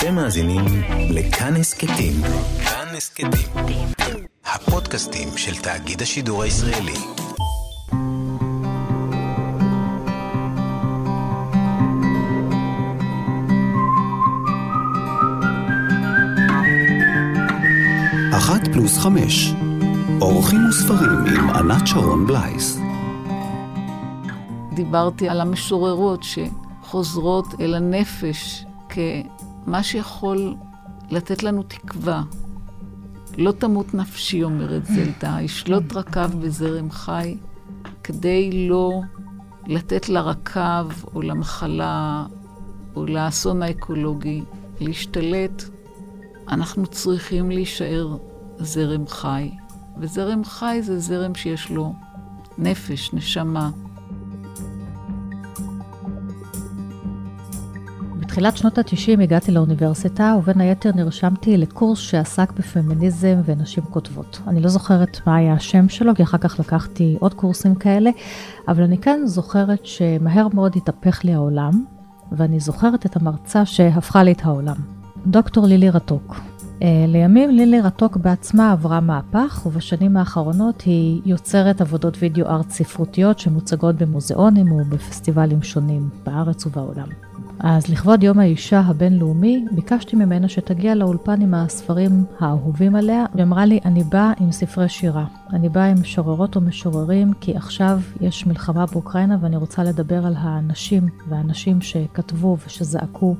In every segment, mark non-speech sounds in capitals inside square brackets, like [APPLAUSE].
אתם מאזינים לכאן הסכתים. כאן הסכתים. הפודקאסטים של תאגיד השידור הישראלי. אחת פלוס חמש. אורחים וספרים עם ענת שרון בלייס. דיברתי על המשוררות שחוזרות אל הנפש כמה שיכול לתת לנו תקווה. לא תמות נפשי, אומרת זלדה, ישלוט רקב בזרם חי, כדי לא לתת לרקב או למחלה או לאסון האקולוגי להשתלט, אנחנו צריכים להישאר זרם חי. וזרם חי זה זרם שיש לו נפש, נשמה. בתחילת שנות ה-90 הגעתי לאוניברסיטה, ובין היתר נרשמתי לקורס שעסק בפמיניזם ונשים כותבות. אני לא זוכרת מה היה השם שלו, כי אחר כך לקחתי עוד קורסים כאלה, אבל אני כן זוכרת שמהר מאוד התהפך לי העולם, ואני זוכרת את המרצה שהפכה לי את העולם. דוקטור לילי רתוק. אה, לימים לילי רתוק בעצמה עברה מהפך, ובשנים האחרונות היא יוצרת עבודות וידאו ארט ספרותיות שמוצגות במוזיאונים ובפסטיבלים שונים בארץ ובעולם. אז לכבוד יום האישה הבינלאומי, ביקשתי ממנה שתגיע לאולפן עם הספרים האהובים עליה, והיא אמרה לי, אני באה עם ספרי שירה. אני באה עם משוררות ומשוררים, כי עכשיו יש מלחמה באוקראינה ואני רוצה לדבר על הנשים והנשים שכתבו ושזעקו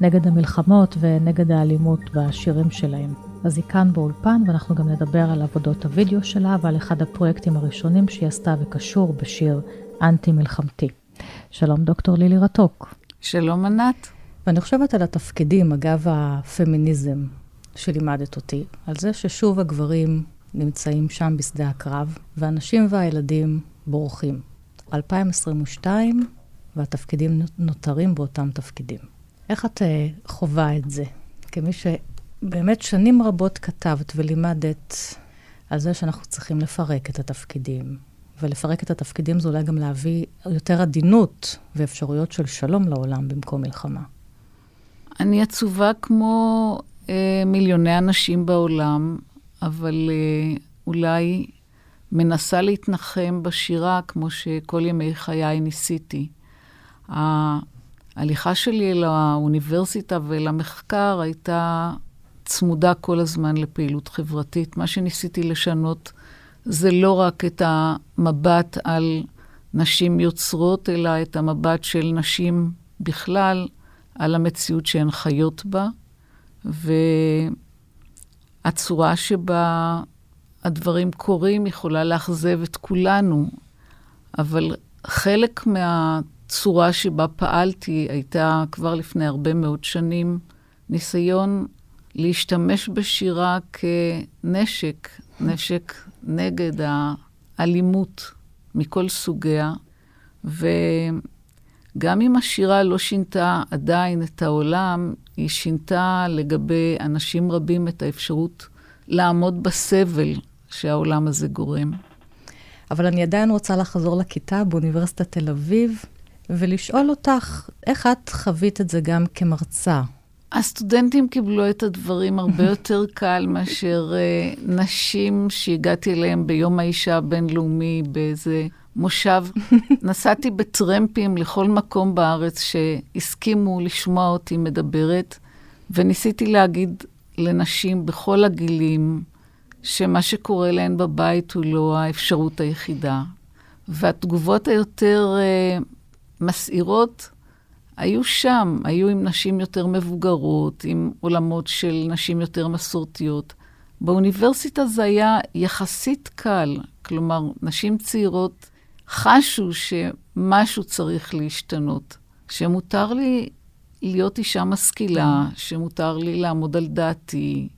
נגד המלחמות ונגד האלימות בשירים שלהם. אז היא כאן באולפן, ואנחנו גם נדבר על עבודות הוידאו שלה ועל אחד הפרויקטים הראשונים שהיא עשתה וקשור בשיר אנטי-מלחמתי. שלום, דוקטור לילי רתוק. שלום, ענת. ואני חושבת על התפקידים, אגב הפמיניזם שלימדת אותי, על זה ששוב הגברים נמצאים שם בשדה הקרב, והנשים והילדים בורחים. 2022, והתפקידים נותרים באותם תפקידים. איך את uh, חווה את זה? כמי שבאמת שנים רבות כתבת ולימדת על זה שאנחנו צריכים לפרק את התפקידים. ולפרק את התפקידים זה אולי גם להביא יותר עדינות ואפשרויות של שלום לעולם במקום מלחמה. אני עצובה כמו אה, מיליוני אנשים בעולם, אבל אה, אולי מנסה להתנחם בשירה כמו שכל ימי חיי ניסיתי. ההליכה שלי אל האוניברסיטה ואל המחקר הייתה צמודה כל הזמן לפעילות חברתית. מה שניסיתי לשנות זה לא רק את המבט על נשים יוצרות, אלא את המבט של נשים בכלל, על המציאות שהן חיות בה, והצורה שבה הדברים קורים יכולה לאכזב את כולנו, אבל חלק מהצורה שבה פעלתי הייתה כבר לפני הרבה מאוד שנים ניסיון להשתמש בשירה כנשק, נשק נגד האלימות מכל סוגיה, וגם אם השירה לא שינתה עדיין את העולם, היא שינתה לגבי אנשים רבים את האפשרות לעמוד בסבל שהעולם הזה גורם. אבל אני עדיין רוצה לחזור לכיתה באוניברסיטת תל אביב ולשאול אותך, איך את חווית את זה גם כמרצה? הסטודנטים קיבלו את הדברים הרבה [LAUGHS] יותר קל מאשר uh, נשים שהגעתי אליהם ביום האישה הבינלאומי באיזה מושב. [LAUGHS] נסעתי בטרמפים לכל מקום בארץ שהסכימו לשמוע אותי מדברת, וניסיתי להגיד לנשים בכל הגילים שמה שקורה להן בבית הוא לא האפשרות היחידה. והתגובות היותר uh, מסעירות היו שם, היו עם נשים יותר מבוגרות, עם עולמות של נשים יותר מסורתיות. באוניברסיטה זה היה יחסית קל, כלומר, נשים צעירות חשו שמשהו צריך להשתנות, שמותר לי להיות אישה משכילה, שמותר לי לעמוד על דעתי,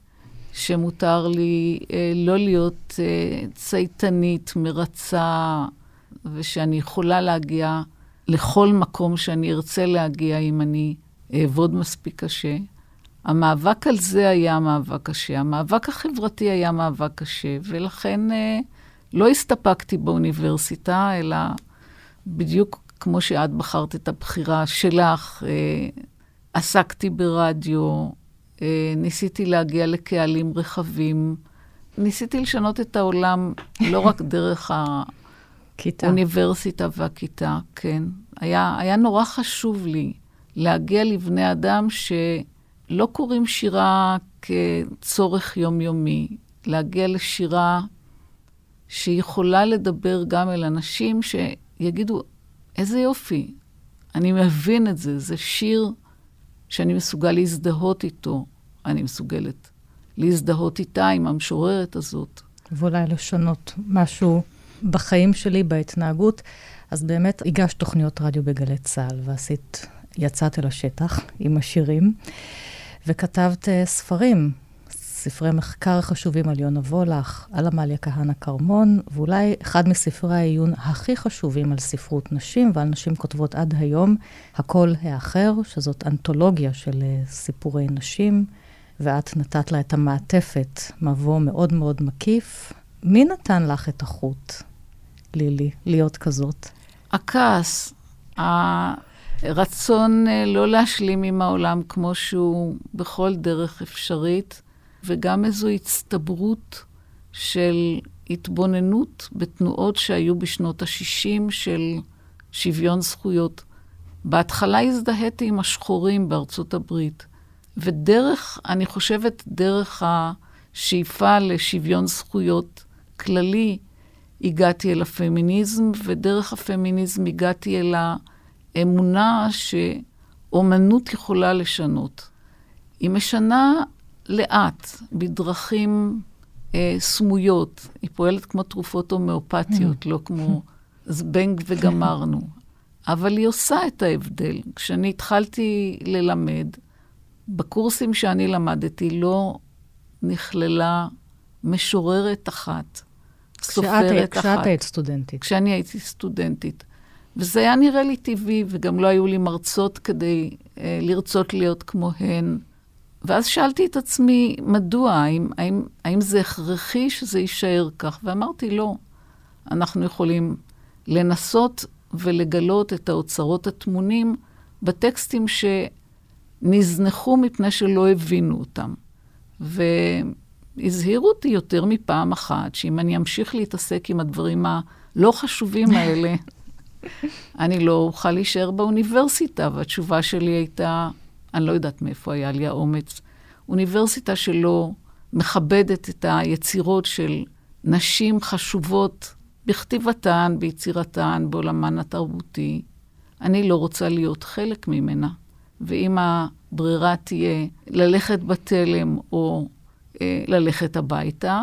שמותר לי אה, לא להיות אה, צייתנית, מרצה, ושאני יכולה להגיע לכל מקום שאני ארצה להגיע אם אני אעבוד מספיק קשה. המאבק על זה היה מאבק קשה. המאבק החברתי היה מאבק קשה, ולכן אה, לא הסתפקתי באוניברסיטה, אלא בדיוק כמו שאת בחרת את הבחירה שלך, אה, עסקתי ברדיו, אה, ניסיתי להגיע לקהלים רחבים. ניסיתי לשנות את העולם לא רק [LAUGHS] דרך כיתה. האוניברסיטה והכיתה, כן. היה, היה נורא חשוב לי להגיע לבני אדם שלא קוראים שירה כצורך יומיומי, להגיע לשירה שיכולה לדבר גם אל אנשים שיגידו, איזה יופי, אני מבין את זה, זה שיר שאני מסוגל להזדהות איתו, אני מסוגלת להזדהות איתה, עם המשוררת הזאת. ואולי לשנות משהו בחיים שלי, בהתנהגות. אז באמת הגשת תוכניות רדיו בגלי צה"ל, ועשית, יצאת אל השטח עם השירים, וכתבת uh, ספרים, ספרי מחקר חשובים על יונה וולך, על עמליה כהנא כרמון, ואולי אחד מספרי העיון הכי חשובים על ספרות נשים ועל נשים כותבות עד היום, הכל האחר, שזאת אנתולוגיה של uh, סיפורי נשים, ואת נתת לה את המעטפת, מבוא מאוד מאוד מקיף. מי נתן לך את החוט, לילי, להיות כזאת? הכעס, הרצון אה, לא להשלים עם העולם כמו שהוא בכל דרך אפשרית, וגם איזו הצטברות של התבוננות בתנועות שהיו בשנות ה-60 של שוויון זכויות. בהתחלה הזדהיתי עם השחורים בארצות הברית, ודרך, אני חושבת, דרך השאיפה לשוויון זכויות כללי, הגעתי אל הפמיניזם, ודרך הפמיניזם הגעתי אל האמונה שאומנות יכולה לשנות. היא משנה לאט, בדרכים אה, סמויות. היא פועלת כמו תרופות הומאופתיות, לא כמו זבנג וגמרנו. אבל היא עושה את ההבדל. כשאני התחלתי ללמד, בקורסים שאני למדתי לא נכללה משוררת אחת, סופרת אחת. כשאת היית סטודנטית. כשאני הייתי סטודנטית. וזה היה נראה לי טבעי, וגם לא היו לי מרצות כדי אה, לרצות להיות כמוהן. ואז שאלתי את עצמי, מדוע? האם, האם, האם זה הכרחי שזה יישאר כך? ואמרתי, לא. אנחנו יכולים לנסות ולגלות את האוצרות הטמונים בטקסטים שנזנחו מפני שלא הבינו אותם. והזהירו אותי יותר מפעם אחת, שאם אני אמשיך להתעסק עם הדברים הלא חשובים האלה, [LAUGHS] אני לא אוכל להישאר באוניברסיטה. והתשובה שלי הייתה, אני לא יודעת מאיפה היה לי האומץ. אוניברסיטה שלא מכבדת את היצירות של נשים חשובות בכתיבתן, ביצירתן, בעולמן התרבותי. אני לא רוצה להיות חלק ממנה. ואם הברירה תהיה ללכת בתלם או ללכת הביתה,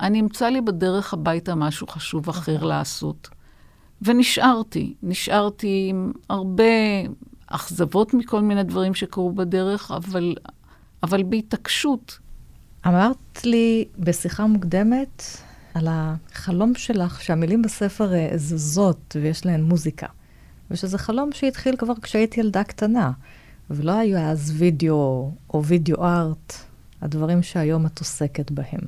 אני אמצא לי בדרך הביתה משהו חשוב אחר. לעשות. ונשארתי. נשארתי עם הרבה אכזבות מכל מיני דברים שקרו בדרך, אבל, אבל בהתעקשות. אמרת לי בשיחה מוקדמת על החלום שלך שהמילים בספר אה, זזות ויש להן מוזיקה. ושזה חלום שהתחיל כבר כשהייתי ילדה קטנה, ולא היו אז וידאו או וידאו ארט, הדברים שהיום את עוסקת בהם.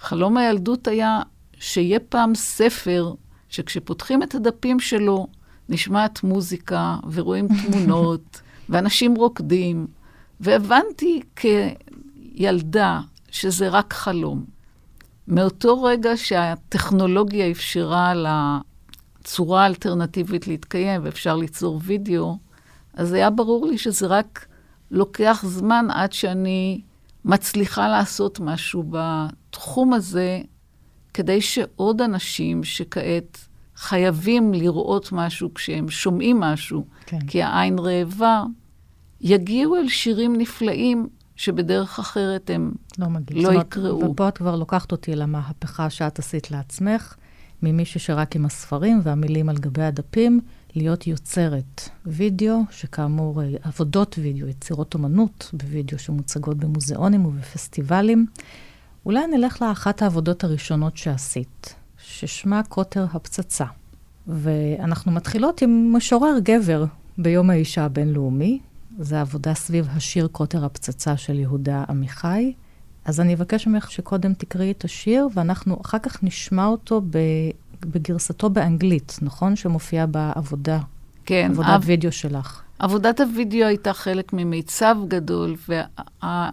חלום הילדות היה שיהיה פעם ספר שכשפותחים את הדפים שלו, נשמעת מוזיקה ורואים [LAUGHS] תמונות, ואנשים רוקדים. והבנתי כילדה שזה רק חלום. מאותו רגע שהטכנולוגיה אפשרה לצורה האלטרנטיבית להתקיים ואפשר ליצור וידאו, אז היה ברור לי שזה רק לוקח זמן עד שאני מצליחה לעשות משהו בתחום הזה, כדי שעוד אנשים שכעת חייבים לראות משהו כשהם שומעים משהו, כן. כי העין רעבה, יגיעו אל שירים נפלאים שבדרך אחרת הם לא, מגיע. לא יקראו. ופה את כבר לוקחת אותי למהפכה שאת עשית לעצמך, ממישהו שרק עם הספרים והמילים על גבי הדפים, להיות יוצרת וידאו, שכאמור, אה, עבודות וידאו, יצירות אומנות בווידאו שמוצגות במוזיאונים ובפסטיבלים. אולי נלך לאחת העבודות הראשונות שעשית, ששמה קוטר הפצצה. ואנחנו מתחילות עם משורר גבר ביום האישה הבינלאומי. זו עבודה סביב השיר קוטר הפצצה של יהודה עמיחי. אז אני אבקש ממך שקודם תקראי את השיר, ואנחנו אחר כך נשמע אותו בגרסתו באנגלית, נכון? שמופיעה בעבודה. כן. עבודת אב... וידאו שלך. עבודת הוידאו הייתה חלק ממיצב גדול, וה...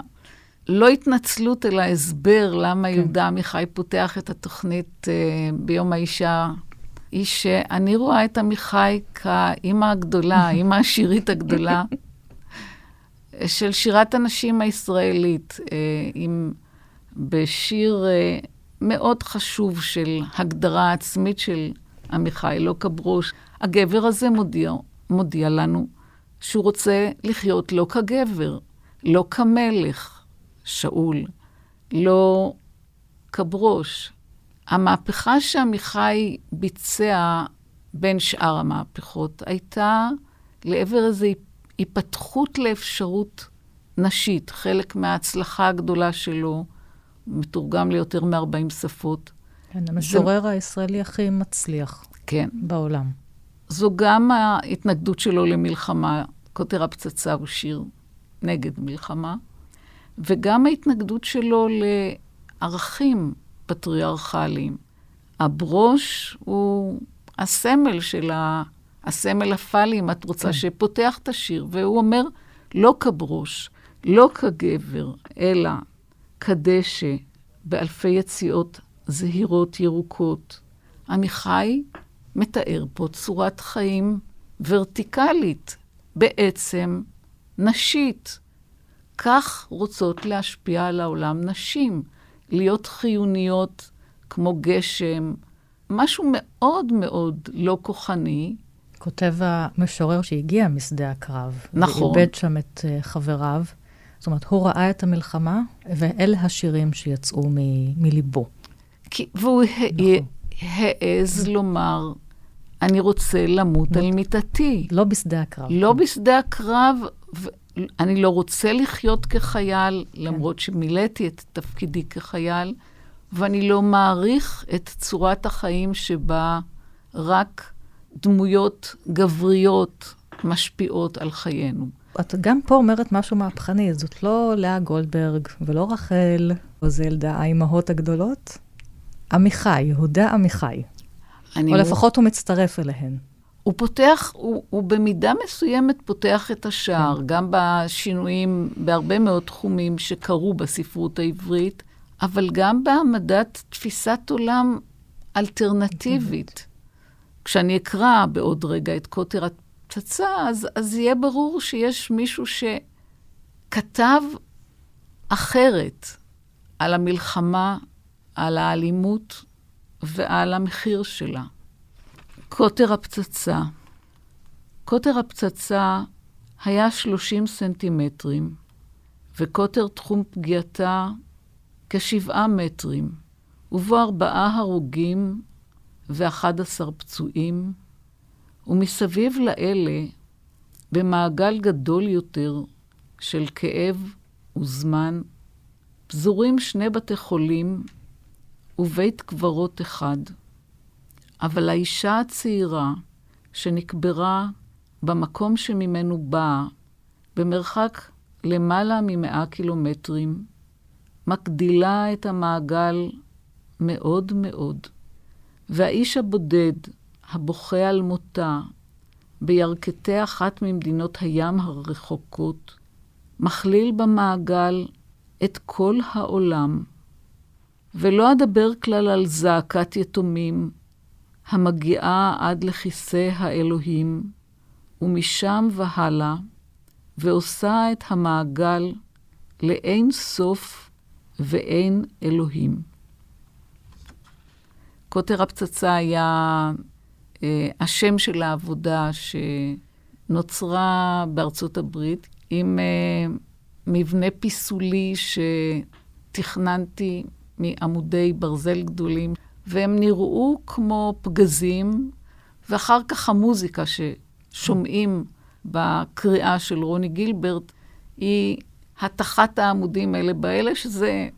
לא התנצלות, אלא הסבר למה כן. יהודה עמיחי פותח את התוכנית uh, ביום האישה, היא שאני רואה את עמיחי כאימא הגדולה, [LAUGHS] האימא השירית הגדולה, של שירת הנשים הישראלית, uh, עם, בשיר uh, מאוד חשוב של הגדרה עצמית של עמיחי, לא כברוש. הגבר הזה מודיע, מודיע לנו שהוא רוצה לחיות לא כגבר, לא כמלך, שאול, לא כברוש. המהפכה שעמיחי ביצע בין שאר המהפכות הייתה לעבר איזו היפתחות לאפשרות נשית. חלק מההצלחה הגדולה שלו מתורגם ליותר מ-40 שפות. כן, המשורר זה... הישראלי הכי מצליח כן. בעולם. זו גם ההתנגדות שלו למלחמה. קוטר הפצצה הוא שיר נגד מלחמה, וגם ההתנגדות שלו לערכים פטריארכליים. הברוש הוא הסמל של ה... הסמל הפאלי, אם את רוצה, כן. שפותח את השיר, והוא אומר, לא כברוש, לא כגבר, אלא כדשא באלפי יציאות זהירות ירוקות. עמיחי מתאר פה צורת חיים ורטיקלית, בעצם נשית. כך רוצות להשפיע על העולם נשים, להיות חיוניות כמו גשם, משהו מאוד מאוד לא כוחני. כותב המשורר שהגיע משדה הקרב. נכון. ואיבד שם את uh, חבריו. זאת אומרת, הוא ראה את המלחמה, ואלה השירים שיצאו מ- מליבו. כי, והוא נכון. העז לומר, אני רוצה למות על מיטתי. לא בשדה הקרב. לא בשדה הקרב, אני לא רוצה לחיות כחייל, כן. למרות שמילאתי את תפקידי כחייל, ואני לא מעריך את צורת החיים שבה רק דמויות גבריות משפיעות על חיינו. את גם פה אומרת משהו מהפכני, זאת לא לאה גולדברג ולא רחל או זלדה, האימהות הגדולות. עמיחי, יהודה עמיחי. או מ... לפחות הוא מצטרף אליהן. הוא פותח, הוא, הוא במידה מסוימת פותח את השער, כן. גם בשינויים בהרבה מאוד תחומים שקרו בספרות העברית, אבל גם בהעמדת תפיסת עולם אלטרנטיבית. כשאני אקרא בעוד רגע את קוטר הפצצה, אז, אז יהיה ברור שיש מישהו שכתב אחרת על המלחמה, על האלימות ועל המחיר שלה. קוטר הפצצה. קוטר הפצצה היה 30 סנטימטרים, וקוטר תחום פגיעתה כשבעה מטרים, ובו ארבעה הרוגים ואחד עשר פצועים, ומסביב לאלה, במעגל גדול יותר של כאב וזמן, פזורים שני בתי חולים ובית קברות אחד. אבל האישה הצעירה, שנקברה במקום שממנו באה, במרחק למעלה ממאה קילומטרים, מגדילה את המעגל מאוד מאוד. והאיש הבודד, הבוכה על מותה, בירכתי אחת ממדינות הים הרחוקות, מכליל במעגל את כל העולם. ולא אדבר כלל על זעקת יתומים, המגיעה עד לכיסא האלוהים, ומשם והלאה, ועושה את המעגל לאין סוף ואין אלוהים. קוטר הפצצה היה השם של העבודה שנוצרה בארצות הברית עם אה, מבנה פיסולי שתכננתי מעמודי ברזל גדולים והם נראו כמו פגזים, ואחר כך המוזיקה ששומעים בקריאה של רוני גילברט היא התחת העמודים האלה באלה, שזה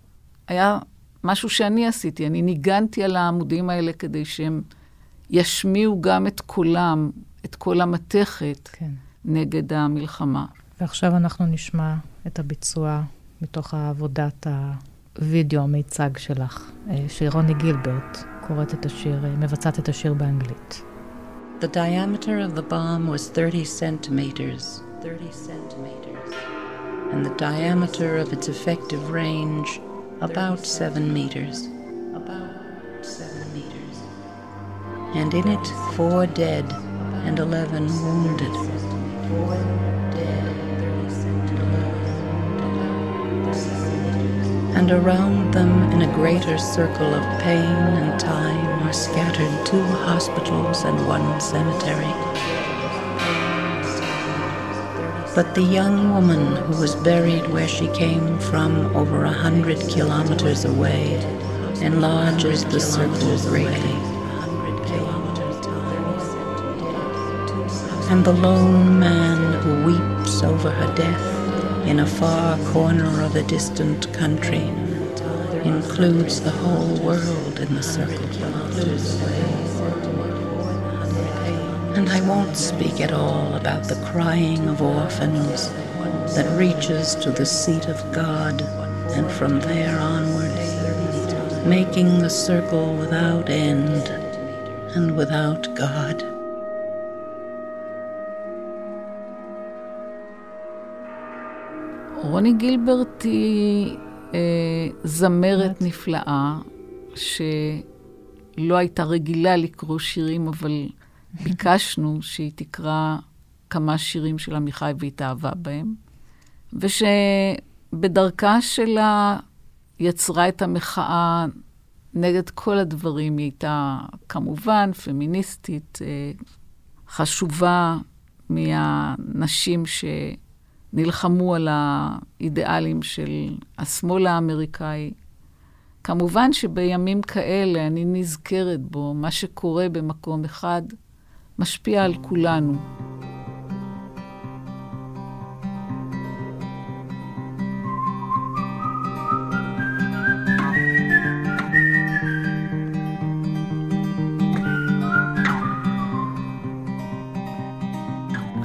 היה משהו שאני עשיתי. אני ניגנתי על העמודים האלה כדי שהם ישמיעו גם את קולם, את קול המתכת, כן. נגד המלחמה. ועכשיו אנחנו נשמע את הביצוע מתוך עבודת הווידאו המיצג שלך, אה, שרוני גילברט קוראת את השיר, אה, מבצעת את השיר באנגלית. The diameter of the bomb was 30 centimeters. 30 centimeters. and the diameter of its effective range about seven meters. About. And in it, four dead and eleven wounded. And around them in a greater circle of pain and time are scattered two hospitals and one cemetery. But the young woman who was buried where she came from over a hundred kilometers away enlarges the circle greatly. And the lone man who weeps over her death in a far corner of a distant country includes the whole world in the circle. And I won't speak at all about the crying of orphans that reaches to the seat of God and from there onward, making the circle without end and without God. רוני גילברט היא אה, זמרת נפלאה, שלא הייתה רגילה לקרוא שירים, אבל [LAUGHS] ביקשנו שהיא תקרא כמה שירים של עמיחי והתאהבה בהם, ושבדרכה שלה יצרה את המחאה נגד כל הדברים. היא הייתה כמובן פמיניסטית, אה, חשובה מהנשים שנלחמו על האידיאלים של השמאל האמריקאי. כמובן שבימים כאלה אני נזכרת בו, מה שקורה במקום אחד משפיע על כולנו.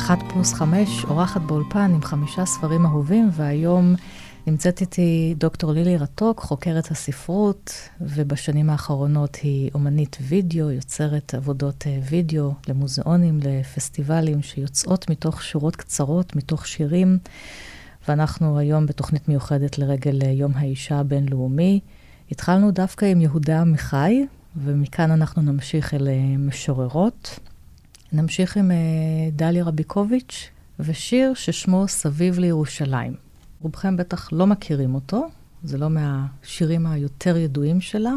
אחת פלוס חמש, אורחת באולפן עם חמישה ספרים אהובים, והיום נמצאת איתי דוקטור לילי רתוק, חוקרת הספרות, ובשנים האחרונות היא אומנית וידאו, יוצרת עבודות אה, וידאו למוזיאונים, לפסטיבלים, שיוצאות מתוך שורות קצרות, מתוך שירים. ואנחנו היום בתוכנית מיוחדת לרגל אה, יום האישה הבינלאומי. התחלנו דווקא עם יהודה עמיחי, ומכאן אנחנו נמשיך אל אה, משוררות. נמשיך עם דליה רביקוביץ', ושיר ששמו סביב לירושלים. רובכם בטח לא מכירים אותו, זה לא מהשירים היותר ידועים שלה,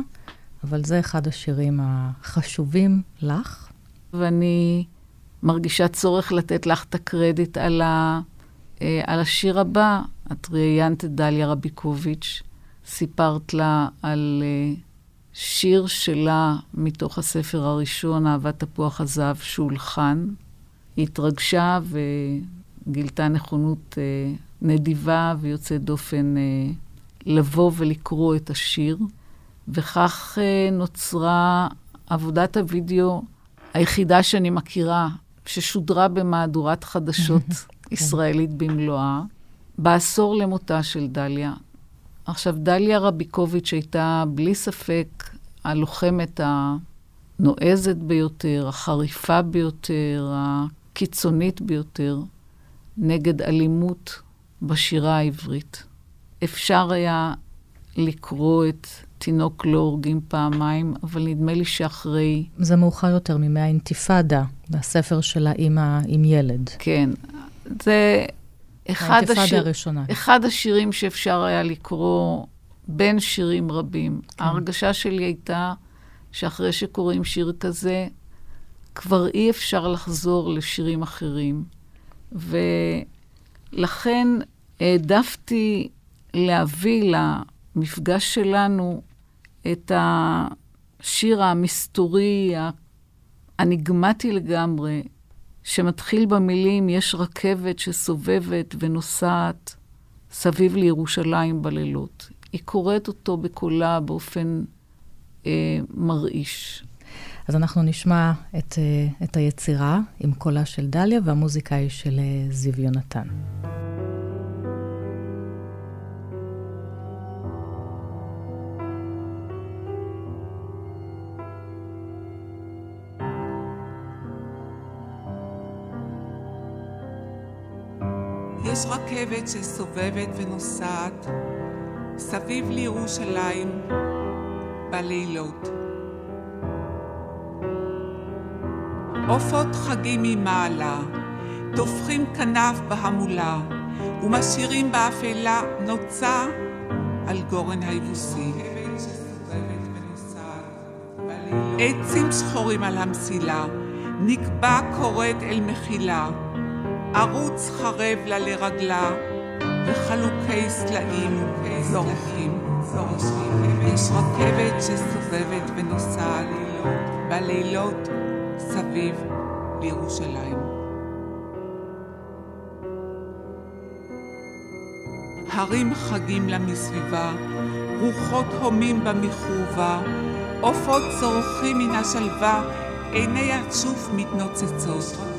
אבל זה אחד השירים החשובים לך. ואני מרגישה צורך לתת לך את הקרדיט על, ה, אה, על השיר הבא. את ראיינת את דליה רביקוביץ', סיפרת לה על אה, שיר שלה מתוך הספר הראשון, אהבת תפוח הזהב, שהולחן. היא התרגשה וגילתה נכונות אה, נדיבה ויוצאת דופן אה, לבוא ולקרוא את השיר, וכך אה, נוצרה עבודת הוידאו היחידה שאני מכירה, ששודרה במהדורת חדשות [LAUGHS] ישראלית במלואה, בעשור למותה של דליה. עכשיו, דליה רביקוביץ' הייתה בלי ספק הלוחמת הנועזת ביותר, החריפה ביותר, הקיצונית ביותר, נגד אלימות בשירה העברית. אפשר היה לקרוא את תינוק לא הורגים פעמיים, אבל נדמה לי שאחרי... זה מאוחר יותר מימי האינתיפאדה, בספר שלה ה... עם ילד. כן. זה אחד, השיר... הראשונה. אחד השירים שאפשר היה לקרוא בין שירים רבים. כן. ההרגשה שלי הייתה שאחרי שקוראים שיר כזה, כבר אי אפשר לחזור לשירים אחרים. ולכן העדפתי להביא למפגש שלנו את השיר המסתורי, האניגמטי לגמרי, שמתחיל במילים, יש רכבת שסובבת ונוסעת סביב לירושלים בלילות. היא קוראת אותו בקולה באופן אה, מרעיש. אז אנחנו נשמע את, אה, את היצירה עם קולה של דליה, והמוזיקה היא של אה, זיו יונתן. יש רכבת שסובבת ונוסעת סביב לירושלים בלילות. עופות חגים ממעלה, טופחים כנף בהמולה, ומשאירים באפלה נוצה על גורן היבוסי. עצים שחורים על המסילה, נקבע כורת אל מחילה, ערוץ חרב לה לרגלה, וחלוקי סלעים זורחים. יש רכבת שסובבת ונוסעת בלילות סביב לירושלים. הרים חגים לה מסביבה, רוחות הומים במכרובה, עופות צורכים מן השלווה, עיני הצוף מתנוצצות.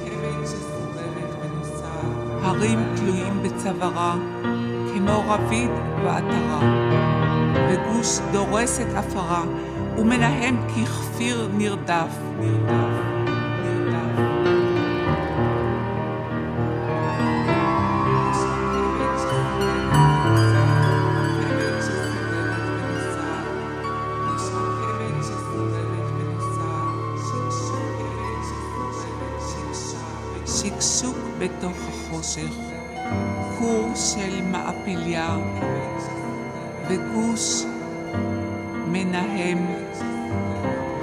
הרים תלויים בצווארה, כמו רביד ועטרה. וגוש דורסת עפרה, ומנהם ככפיר נרדף. נרדף. החושך, כור של מעפיליה, וגוש מנהם,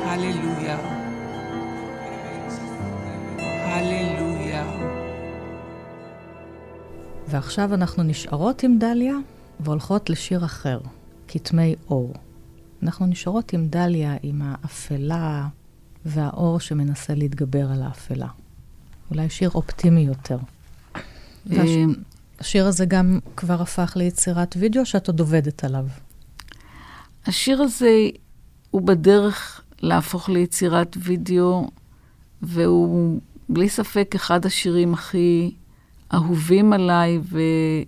הללויה. הללויה. ועכשיו אנחנו נשארות עם דליה והולכות לשיר אחר, כתמי אור. אנחנו נשארות עם דליה, עם האפלה והאור שמנסה להתגבר על האפלה. אולי שיר אופטימי יותר. אה, השיר הזה גם כבר הפך ליצירת וידאו שאת עוד עובדת עליו. השיר הזה הוא בדרך להפוך ליצירת וידאו, והוא בלי ספק אחד השירים הכי אהובים עליי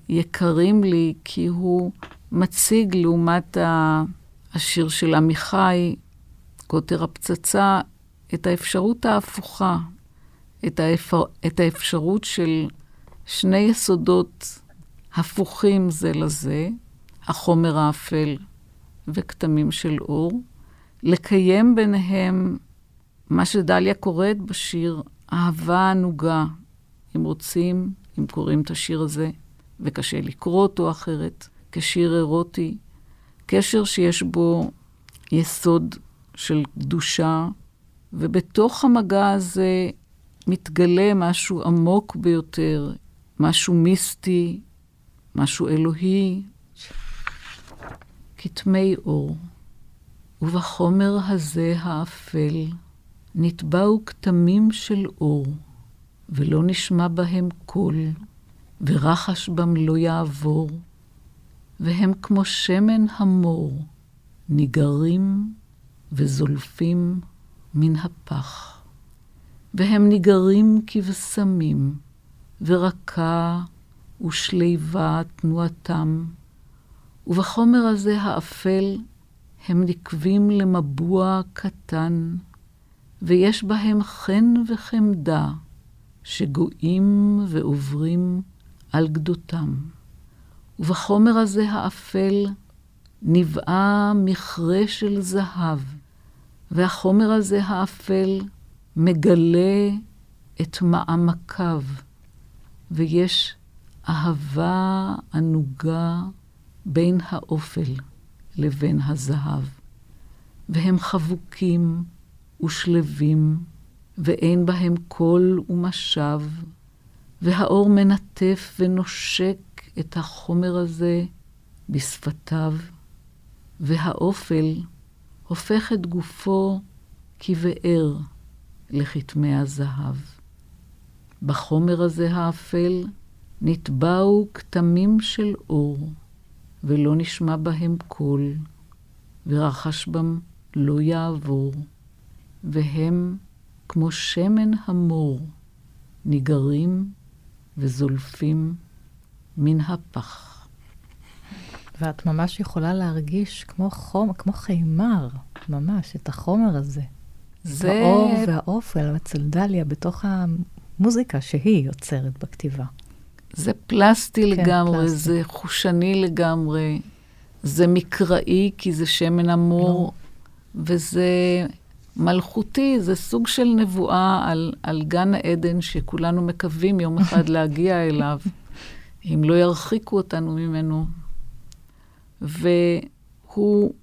ויקרים לי, כי הוא מציג לעומת השיר של עמיחי, קוטר הפצצה, את האפשרות ההפוכה, את, האפר, את האפשרות של שני יסודות הפוכים זה לזה, החומר האפל וכתמים של אור, לקיים ביניהם מה שדליה קוראת בשיר, אהבה ענוגה. אם רוצים, אם קוראים את השיר הזה, וקשה לקרוא אותו אחרת, כשיר אירוטי, קשר שיש בו יסוד של קדושה, ובתוך המגע הזה מתגלה משהו עמוק ביותר, משהו מיסטי, משהו אלוהי, כתמי אור. ובחומר הזה האפל נטבעו כתמים של אור, ולא נשמע בהם קול, ורחש בם לא יעבור, והם כמו שמן המור, ניגרים וזולפים מן הפח. והם ניגרים כבשמים, ורכה ושליבה תנועתם, ובחומר הזה האפל הם נקבים למבוע קטן, ויש בהם חן וחמדה, שגואים ועוברים על גדותם. ובחומר הזה האפל נבעה מכרה של זהב, והחומר הזה האפל מגלה את מעמקיו, ויש אהבה ענוגה בין האופל לבין הזהב, והם חבוקים ושלווים, ואין בהם קול ומשב, והאור מנטף ונושק את החומר הזה בשפתיו, והאופל הופך את גופו כבאר לכתמי הזהב. בחומר הזה האפל נטבעו כתמים של אור, ולא נשמע בהם קול, ורחש בם לא יעבור, והם כמו שמן המור, ניגרים וזולפים מן הפח. ואת ממש יכולה להרגיש כמו חום, כמו חימר, ממש, את החומר הזה. זה... האור והאופל אצל דליה בתוך המוזיקה שהיא יוצרת בכתיבה. זה פלסטי כן, לגמרי, פלסטי. זה חושני לגמרי, זה מקראי כי זה שמן אמור, וזה מלכותי, זה סוג של נבואה על, על גן העדן שכולנו מקווים יום אחד [LAUGHS] להגיע אליו, אם לא ירחיקו אותנו ממנו. והוא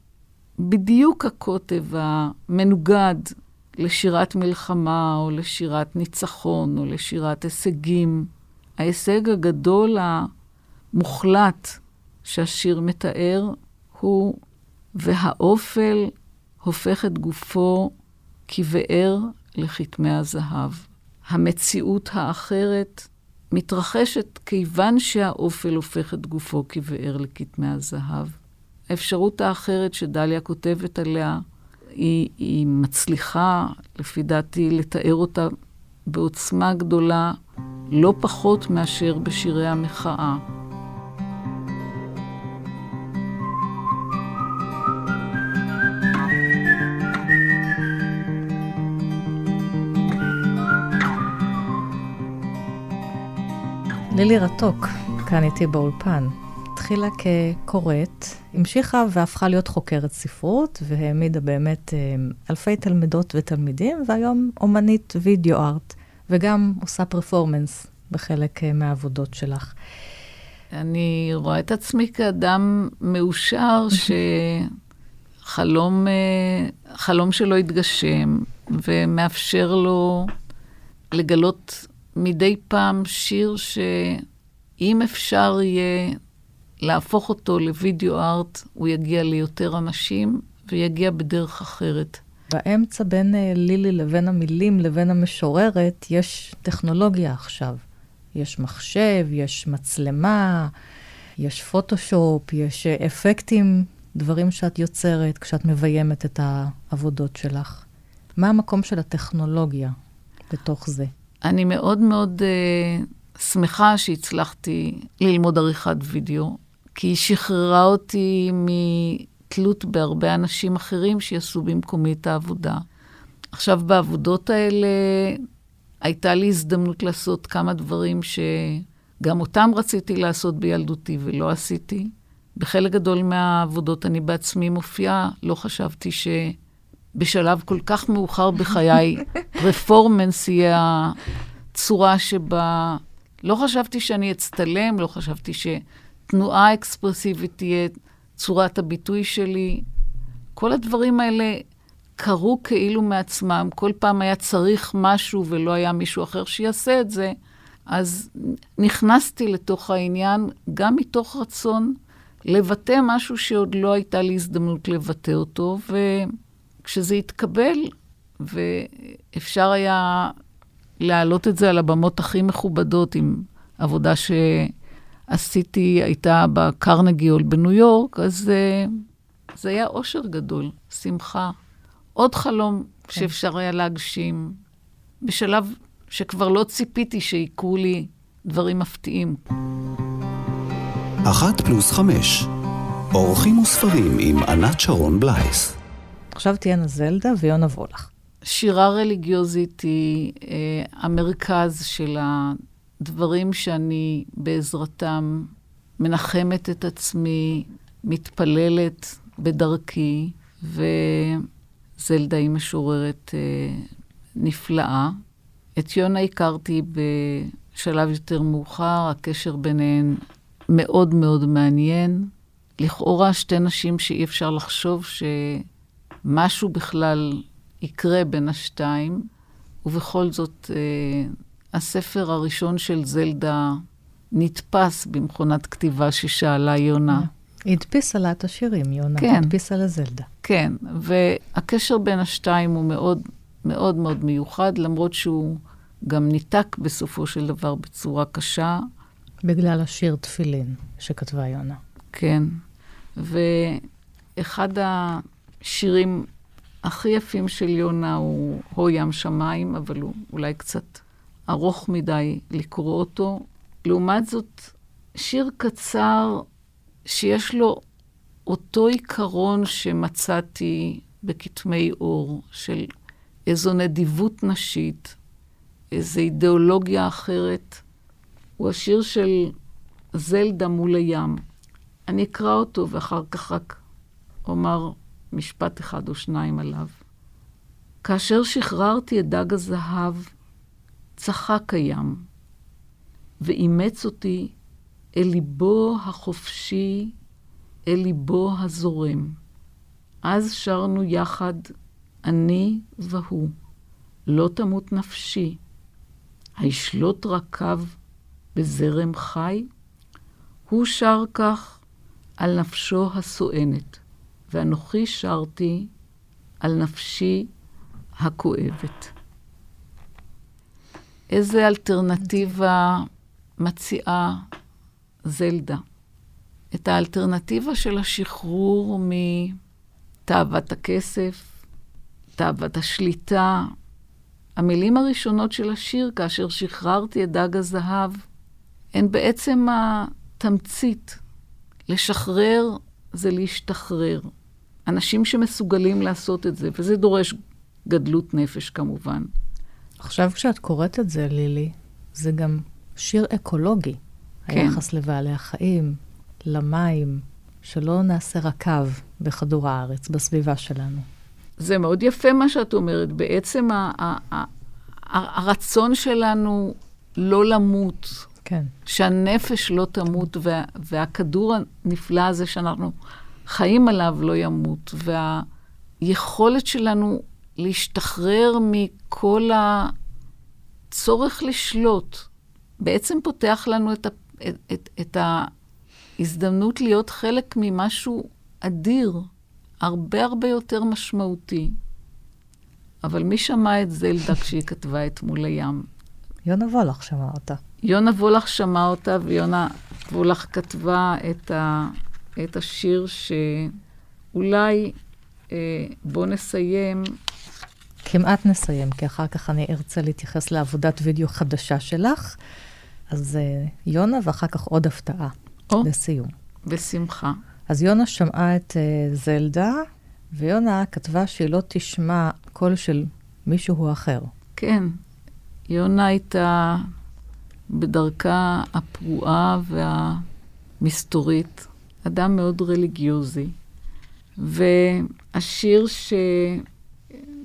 בדיוק הקוטב המנוגד לשירת מלחמה, או לשירת ניצחון, או לשירת הישגים. ההישג הגדול המוחלט שהשיר מתאר הוא והאופל הופך את גופו כבאר לכתמי הזהב. המציאות האחרת מתרחשת כיוון שהאופל הופך את גופו כבאר לכתמי הזהב. האפשרות האחרת שדליה כותבת עליה, היא, היא מצליחה, לפי דעתי, לתאר אותה בעוצמה גדולה, לא פחות מאשר בשירי המחאה. לילי רתוק, כאן איתי באולפן. התחילה כקוראת, המשיכה והפכה להיות חוקרת ספרות, והעמידה באמת אה, אלפי תלמידות ותלמידים, והיום אומנית וידאו ארט, וגם עושה פרפורמנס בחלק אה, מהעבודות שלך. אני רואה את עצמי כאדם מאושר [LAUGHS] שחלום אה, חלום שלו התגשם, ומאפשר לו לגלות מדי פעם שיר שאם אפשר יהיה להפוך אותו לוידאו ארט, הוא יגיע ליותר אנשים ויגיע בדרך אחרת. באמצע בין אה, לילי לבין המילים לבין המשוררת, יש טכנולוגיה עכשיו. יש מחשב, יש מצלמה, יש פוטושופ, יש אה, אפקטים, דברים שאת יוצרת כשאת מביימת את העבודות שלך. מה המקום של הטכנולוגיה בתוך זה? אני מאוד מאוד uh, שמחה שהצלחתי ללמוד עריכת וידאו, כי היא שחררה אותי מתלות בהרבה אנשים אחרים שיעשו במקומי את העבודה. עכשיו, בעבודות האלה הייתה לי הזדמנות לעשות כמה דברים שגם אותם רציתי לעשות בילדותי ולא עשיתי. בחלק גדול מהעבודות אני בעצמי מופיעה, לא חשבתי שבשלב כל כך מאוחר בחיי, [LAUGHS] פרפורמנס יהיה הצורה שבה... לא חשבתי שאני אצטלם, לא חשבתי שתנועה אקספרסיבית תהיה צורת הביטוי שלי. כל הדברים האלה קרו כאילו מעצמם. כל פעם היה צריך משהו ולא היה מישהו אחר שיעשה את זה. אז נכנסתי לתוך העניין גם מתוך רצון לבטא משהו שעוד לא הייתה לי הזדמנות לבטא אותו, וכשזה התקבל, ואפשר היה להעלות את זה על הבמות הכי מכובדות, עם עבודה שעשיתי, הייתה בקרנגי הול בניו יורק, אז uh, זה היה אושר גדול, שמחה. עוד חלום כן. שאפשר היה להגשים, בשלב שכבר לא ציפיתי שיקרו לי דברים מפתיעים. אחת פלוס חמש, אורחים וספרים עם ענת שרון בלייס. עכשיו תהיינה זלדה ויונה וולך. שירה רליגיוזית היא אה, המרכז של הדברים שאני בעזרתם מנחמת את עצמי, מתפללת בדרכי, וזלדה היא משוררת אה, נפלאה. את יונה הכרתי בשלב יותר מאוחר, הקשר ביניהן מאוד מאוד מעניין. לכאורה שתי נשים שאי אפשר לחשוב שמשהו בכלל יקרה בין השתיים, ובכל זאת, אה, הספר הראשון של זלדה נתפס במכונת כתיבה ששאלה יונה. היא הדפיסה לה את השירים, יונה. כן. הדפיסה לזלדה. כן, והקשר בין השתיים הוא מאוד מאוד מאוד מיוחד, למרות שהוא גם ניתק בסופו של דבר בצורה קשה. בגלל השיר תפילין שכתבה יונה. כן, ואחד השירים הכי יפים של יונה הוא הו ים שמיים, אבל הוא אולי קצת ארוך מדי לקרוא אותו. לעומת זאת, שיר קצר שיש לו אותו עיקרון שמצאתי בכתמי אור, של איזו נדיבות נשית, איזו אידיאולוגיה אחרת. הוא השיר של זלדה מול הים. אני אקרא אותו ואחר כך רק אומר משפט אחד או שניים עליו. כאשר שחררתי את דג הזהב, צחק הים, ואימץ אותי אל ליבו החופשי, אל ליבו הזורם. אז שרנו יחד, אני והוא, לא תמות נפשי, הישלוט רקב בזרם חי? הוא שר כך על נפשו הסואנת, ואנוכי שרתי על נפשי הכואבת. איזה אלטרנטיבה מציעה זלדה? את האלטרנטיבה של השחרור מתאוות הכסף, תאוות השליטה. המילים הראשונות של השיר, כאשר שחררתי את דג הזהב, הן בעצם התמצית. לשחרר זה להשתחרר. אנשים שמסוגלים לעשות את זה, וזה דורש גדלות נפש כמובן. עכשיו כשאת קוראת את זה, לילי, זה גם שיר אקולוגי. כן. היחס לבעלי החיים, למים, שלא נעשה רקב בכדור הארץ, בסביבה שלנו. זה מאוד יפה מה שאת אומרת. בעצם ה- ה- ה- הרצון שלנו לא למות, כן. שהנפש לא תמות, וה, והכדור הנפלא הזה שאנחנו חיים עליו לא ימות, והיכולת שלנו להשתחרר מכל הצורך לשלוט, בעצם פותח לנו את, ה, את, את, את ההזדמנות להיות חלק ממשהו אדיר, הרבה הרבה יותר משמעותי. אבל מי שמע את זלדה כשהיא כתבה את מול הים? יונה וולך שמע אותה. יונה וולך שמע אותה, ויונה וולך כתבה את, ה, את השיר שאולי אה, בוא נסיים. כמעט נסיים, כי אחר כך אני ארצה להתייחס לעבודת וידאו חדשה שלך. אז אה, יונה, ואחר כך עוד הפתעה או, לסיום. בשמחה. אז יונה שמעה את uh, זלדה, ויונה כתבה שהיא לא תשמע קול של מישהו אחר. כן, יונה הייתה בדרכה הפרועה והמסתורית, אדם מאוד רליגיוזי. והשיר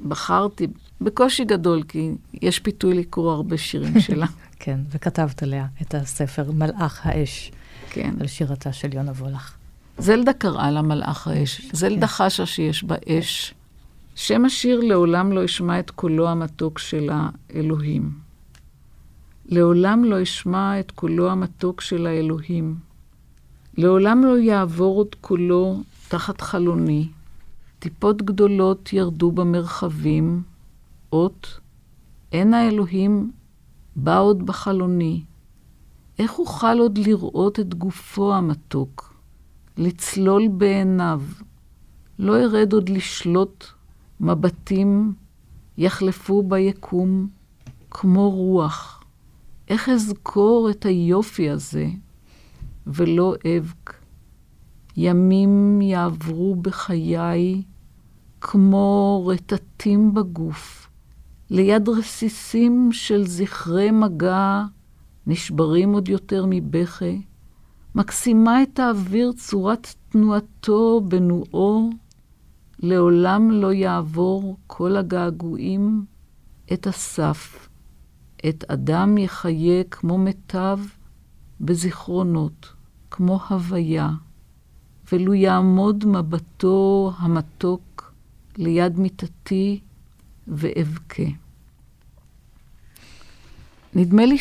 שבחרתי, בקושי גדול, כי יש פיתוי לקרוא הרבה שירים [LAUGHS] שלה. כן, וכתבת עליה את הספר מלאך האש, כן. על שירתה של יונה וולך. זלדה קראה לה מלאך האש. זלדה חשה שיש בה אש. שם השיר לעולם לא אשמע את קולו המתוק של האלוהים. לעולם לא אשמע את קולו המתוק של האלוהים. לעולם לא יעבור עוד קולו תחת חלוני. טיפות גדולות ירדו במרחבים, אות, אין האלוהים בא עוד בחלוני. איך אוכל עוד לראות את גופו המתוק, לצלול בעיניו? לא ארד עוד לשלוט מבטים יחלפו ביקום כמו רוח. איך אזכור את היופי הזה ולא אבק? ימים יעברו בחיי כמו רטטים בגוף, ליד רסיסים של זכרי מגע נשברים עוד יותר מבכי, מקסימה את האוויר צורת תנועתו בנועו, לעולם לא יעבור כל הגעגועים את הסף. את אדם יחיה כמו מיטב בזיכרונות, כמו הוויה, ולו יעמוד מבטו המתוק ליד מיטתי ואבכה. נדמה לי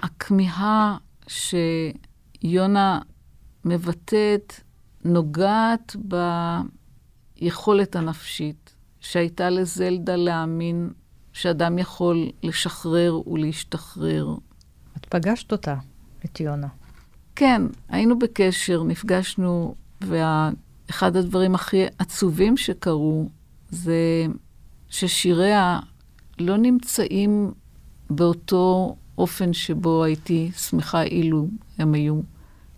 שהכמיהה שיונה מבטאת נוגעת ביכולת הנפשית שהייתה לזלדה להאמין שאדם יכול לשחרר ולהשתחרר. את פגשת אותה, את יונה. כן, היינו בקשר, נפגשנו, ואחד הדברים הכי עצובים שקרו זה ששיריה לא נמצאים באותו אופן שבו הייתי שמחה אילו הם היו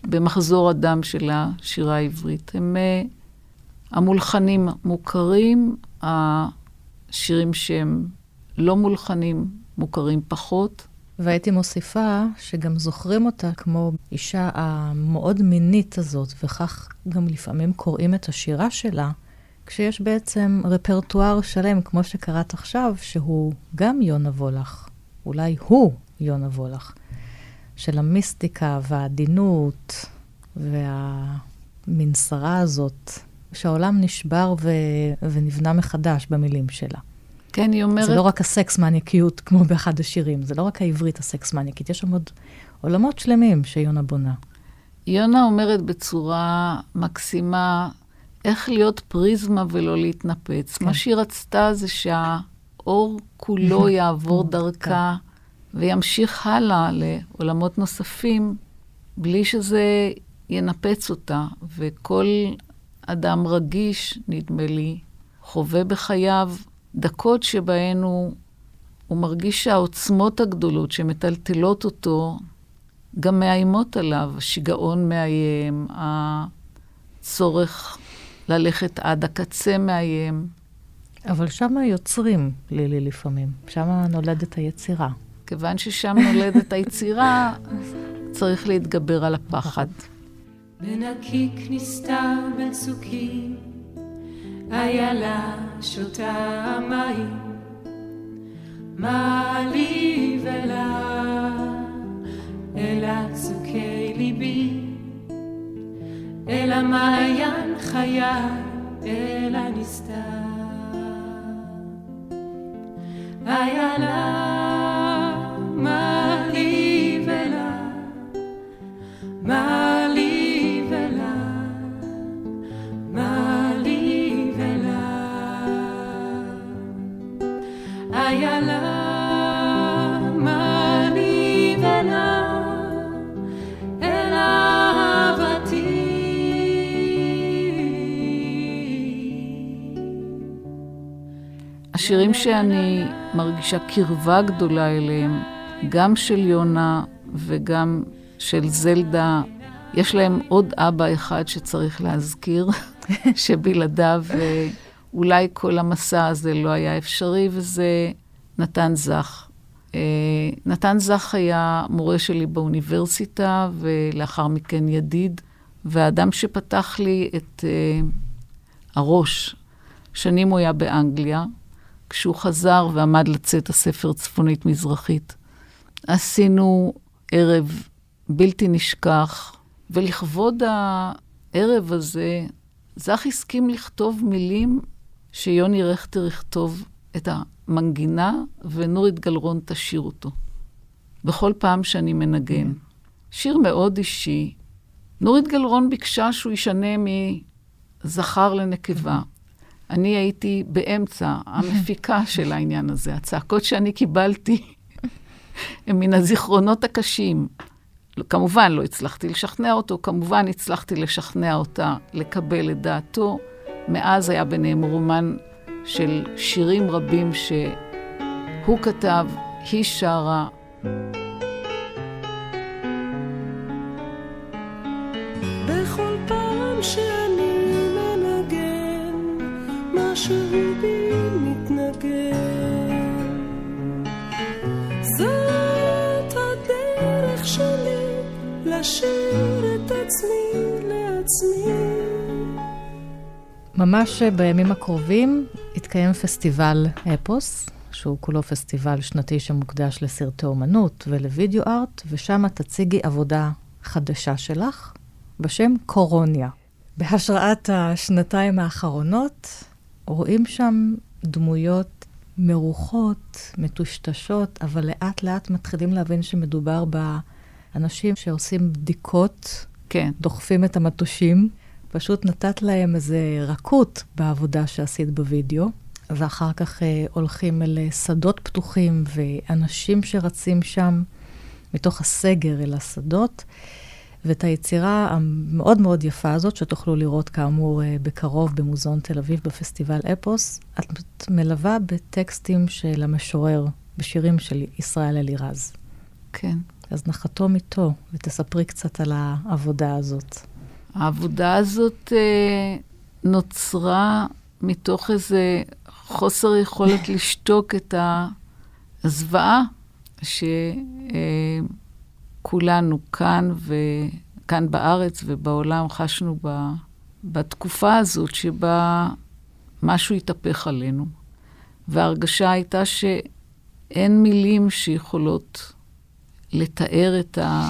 במחזור הדם של השירה העברית. הם uh, המולחנים מוכרים, השירים שהם לא מולחנים מוכרים פחות. והייתי מוסיפה שגם זוכרים אותה כמו אישה המאוד מינית הזאת, וכך גם לפעמים קוראים את השירה שלה, כשיש בעצם רפרטואר שלם, כמו שקראת עכשיו, שהוא גם יונה וולך, אולי הוא יונה וולך, של המיסטיקה והעדינות והמנסרה הזאת, שהעולם נשבר ו... ונבנה מחדש במילים שלה. כן, היא אומרת... זה לא רק הסקס מניאקיות כמו באחד השירים, זה לא רק העברית הסקס מניאקית, יש שם עוד עולמות שלמים שיונה בונה. יונה אומרת בצורה מקסימה, איך להיות פריזמה ולא להתנפץ. כן. מה שהיא רצתה זה שהאור כולו [LAUGHS] יעבור דרכה וימשיך הלאה לעולמות נוספים, בלי שזה ינפץ אותה. וכל אדם רגיש, נדמה לי, חווה בחייו דקות שבהן הוא, הוא מרגיש שהעוצמות הגדולות שמטלטלות אותו גם מאיימות עליו. השיגעון מאיים, הצורך ללכת עד הקצה מאיים. אבל שם יוצרים, לילי, לפעמים. שם נולדת היצירה. כיוון ששם נולדת היצירה, צריך להתגבר על הפחד. בנקיק נסתר בין צוקים, איילה שותה המים, מה לי ולה, אל צוקי ליבי, אל המעיין חיי, אל הנסתר. איילה, מה לי ולה, מה השירים שאני מרגישה קרבה גדולה אליהם, גם של יונה וגם של זלדה, יש להם עוד אבא אחד שצריך להזכיר, [LAUGHS] שבלעדיו אה, אולי כל המסע הזה לא היה אפשרי, וזה נתן זך. אה, נתן זך היה מורה שלי באוניברסיטה, ולאחר מכן ידיד, והאדם שפתח לי את אה, הראש. שנים הוא היה באנגליה, כשהוא חזר ועמד לצאת הספר צפונית-מזרחית. עשינו ערב בלתי נשכח, ולכבוד הערב הזה, זך הסכים לכתוב מילים שיוני רכטר יכתוב את המנגינה, ונורית גלרון תשאיר אותו. בכל פעם שאני מנגן. שיר מאוד אישי. נורית גלרון ביקשה שהוא ישנה מזכר לנקבה. אני הייתי באמצע המפיקה [LAUGHS] של העניין הזה. הצעקות שאני קיבלתי [LAUGHS] הן מן הזיכרונות הקשים. כמובן, לא הצלחתי לשכנע אותו, כמובן הצלחתי לשכנע אותה לקבל את דעתו. מאז היה ביניהם רומן של שירים רבים שהוא כתב, היא שרה. בכל פעם שאני ממש בימים הקרובים יתקיים פסטיבל אפוס, שהוא כולו פסטיבל שנתי שמוקדש לסרטי אומנות ולוידאו ארט, ושם תציגי עבודה חדשה שלך בשם קורוניה. בהשראת השנתיים האחרונות רואים שם דמויות מרוחות, מטושטשות, אבל לאט לאט מתחילים להבין שמדובר באנשים שעושים בדיקות, כן. דוחפים את המטושים. פשוט נתת להם איזה רכות בעבודה שעשית בווידאו, ואחר כך אה, הולכים אל אה, שדות פתוחים ואנשים שרצים שם מתוך הסגר אל השדות. ואת היצירה המאוד מאוד יפה הזאת, שתוכלו לראות כאמור אה, בקרוב במוזיאון תל אביב בפסטיבל אפוס, את מלווה בטקסטים של המשורר, בשירים של ישראל אלירז. כן. אז נחתום איתו ותספרי קצת על העבודה הזאת. העבודה הזאת אה, נוצרה מתוך איזה חוסר יכולת [LAUGHS] לשתוק את הזוועה שכולנו כאן וכאן בארץ ובעולם חשנו ב, בתקופה הזאת שבה משהו התהפך עלינו. וההרגשה הייתה שאין מילים שיכולות לתאר את, ה,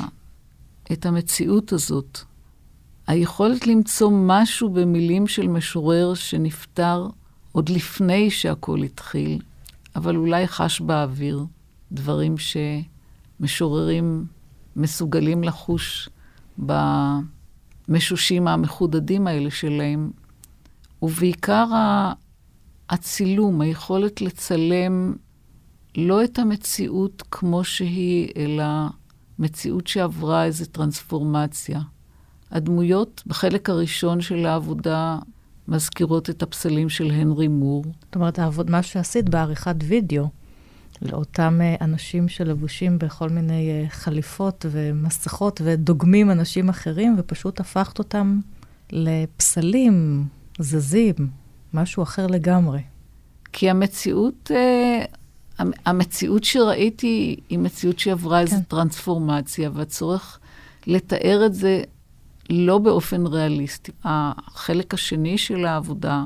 את המציאות הזאת. היכולת למצוא משהו במילים של משורר שנפטר עוד לפני שהכול התחיל, אבל אולי חש באוויר דברים שמשוררים מסוגלים לחוש במשושים המחודדים האלה שלהם, ובעיקר הצילום, היכולת לצלם לא את המציאות כמו שהיא, אלא מציאות שעברה איזו טרנספורמציה. הדמויות בחלק הראשון של העבודה מזכירות את הפסלים של הנרי מור. זאת אומרת, מה שעשית בעריכת וידאו, לאותם אה, אנשים שלבושים בכל מיני אה, חליפות ומסכות ודוגמים אנשים אחרים, ופשוט הפכת אותם לפסלים זזים, משהו אחר לגמרי. כי המציאות, אה, המציאות שראיתי היא מציאות שעברה כן. איזו טרנספורמציה, והצורך לתאר את זה לא באופן ריאליסטי. החלק השני של העבודה,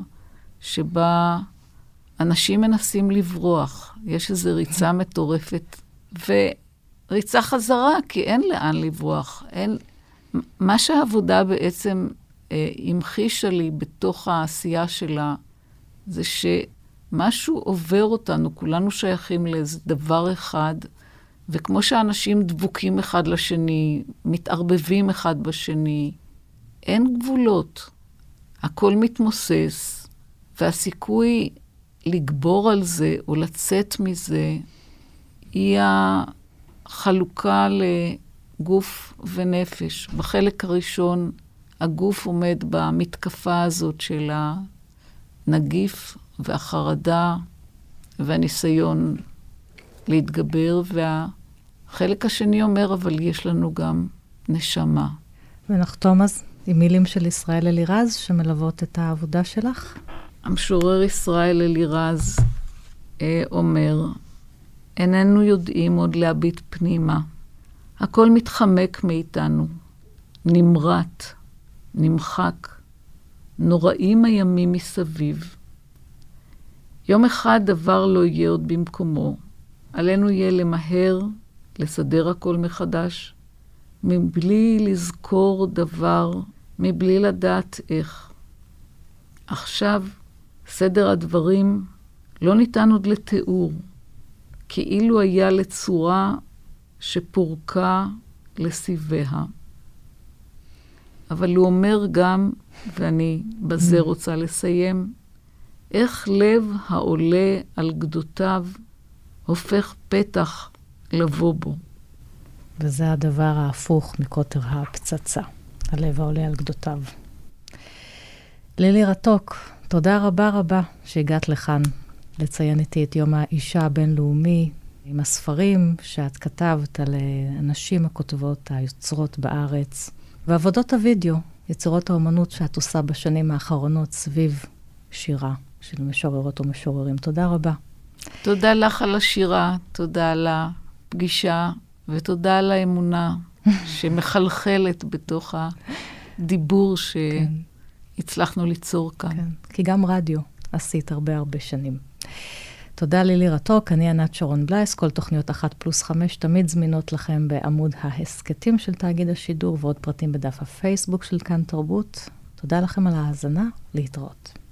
שבה אנשים מנסים לברוח, יש איזו ריצה מטורפת, וריצה חזרה, כי אין לאן לברוח. אין... מה שהעבודה בעצם אה, המחישה לי בתוך העשייה שלה, זה שמשהו עובר אותנו, כולנו שייכים לאיזה דבר אחד, וכמו שאנשים דבוקים אחד לשני, מתערבבים אחד בשני, אין גבולות. הכל מתמוסס, והסיכוי לגבור על זה או לצאת מזה, היא החלוקה לגוף ונפש. בחלק הראשון, הגוף עומד במתקפה הזאת של הנגיף והחרדה והניסיון להתגבר, והחלק השני אומר, אבל יש לנו גם נשמה. ונחתום אז עם מילים של ישראל אלירז, שמלוות את העבודה שלך. המשורר ישראל אלירז אה, אומר, איננו יודעים עוד להביט פנימה. הכל מתחמק מאיתנו, נמרט, נמחק, נוראים הימים מסביב. יום אחד דבר לא יהיה עוד במקומו. עלינו יהיה למהר, לסדר הכל מחדש, מבלי לזכור דבר, מבלי לדעת איך. עכשיו, סדר הדברים לא ניתן עוד לתיאור, כאילו היה לצורה שפורקה לסיביה. אבל הוא אומר גם, ואני בזה רוצה לסיים, איך לב העולה על גדותיו הופך פתח לבוא בו. וזה הדבר ההפוך מקוטר הפצצה, הלב העולה על גדותיו. לילי רתוק, תודה רבה רבה שהגעת לכאן לציין איתי את יום האישה הבינלאומי עם הספרים שאת כתבת על הנשים הכותבות, היוצרות בארץ, ועבודות הוידאו, יצירות האומנות שאת עושה בשנים האחרונות סביב שירה של משוררות ומשוררים. תודה רבה. תודה לך על השירה, תודה על הפגישה, ותודה על האמונה [LAUGHS] שמחלחלת בתוך הדיבור שהצלחנו ליצור כאן. כן, כי גם רדיו עשית הרבה הרבה שנים. תודה לילי רתוק, אני ענת שרון בלייס, כל תוכניות אחת פלוס חמש תמיד זמינות לכם בעמוד ההסכתים של תאגיד השידור ועוד פרטים בדף הפייסבוק של כאן תרבות. תודה לכם על ההאזנה, להתראות.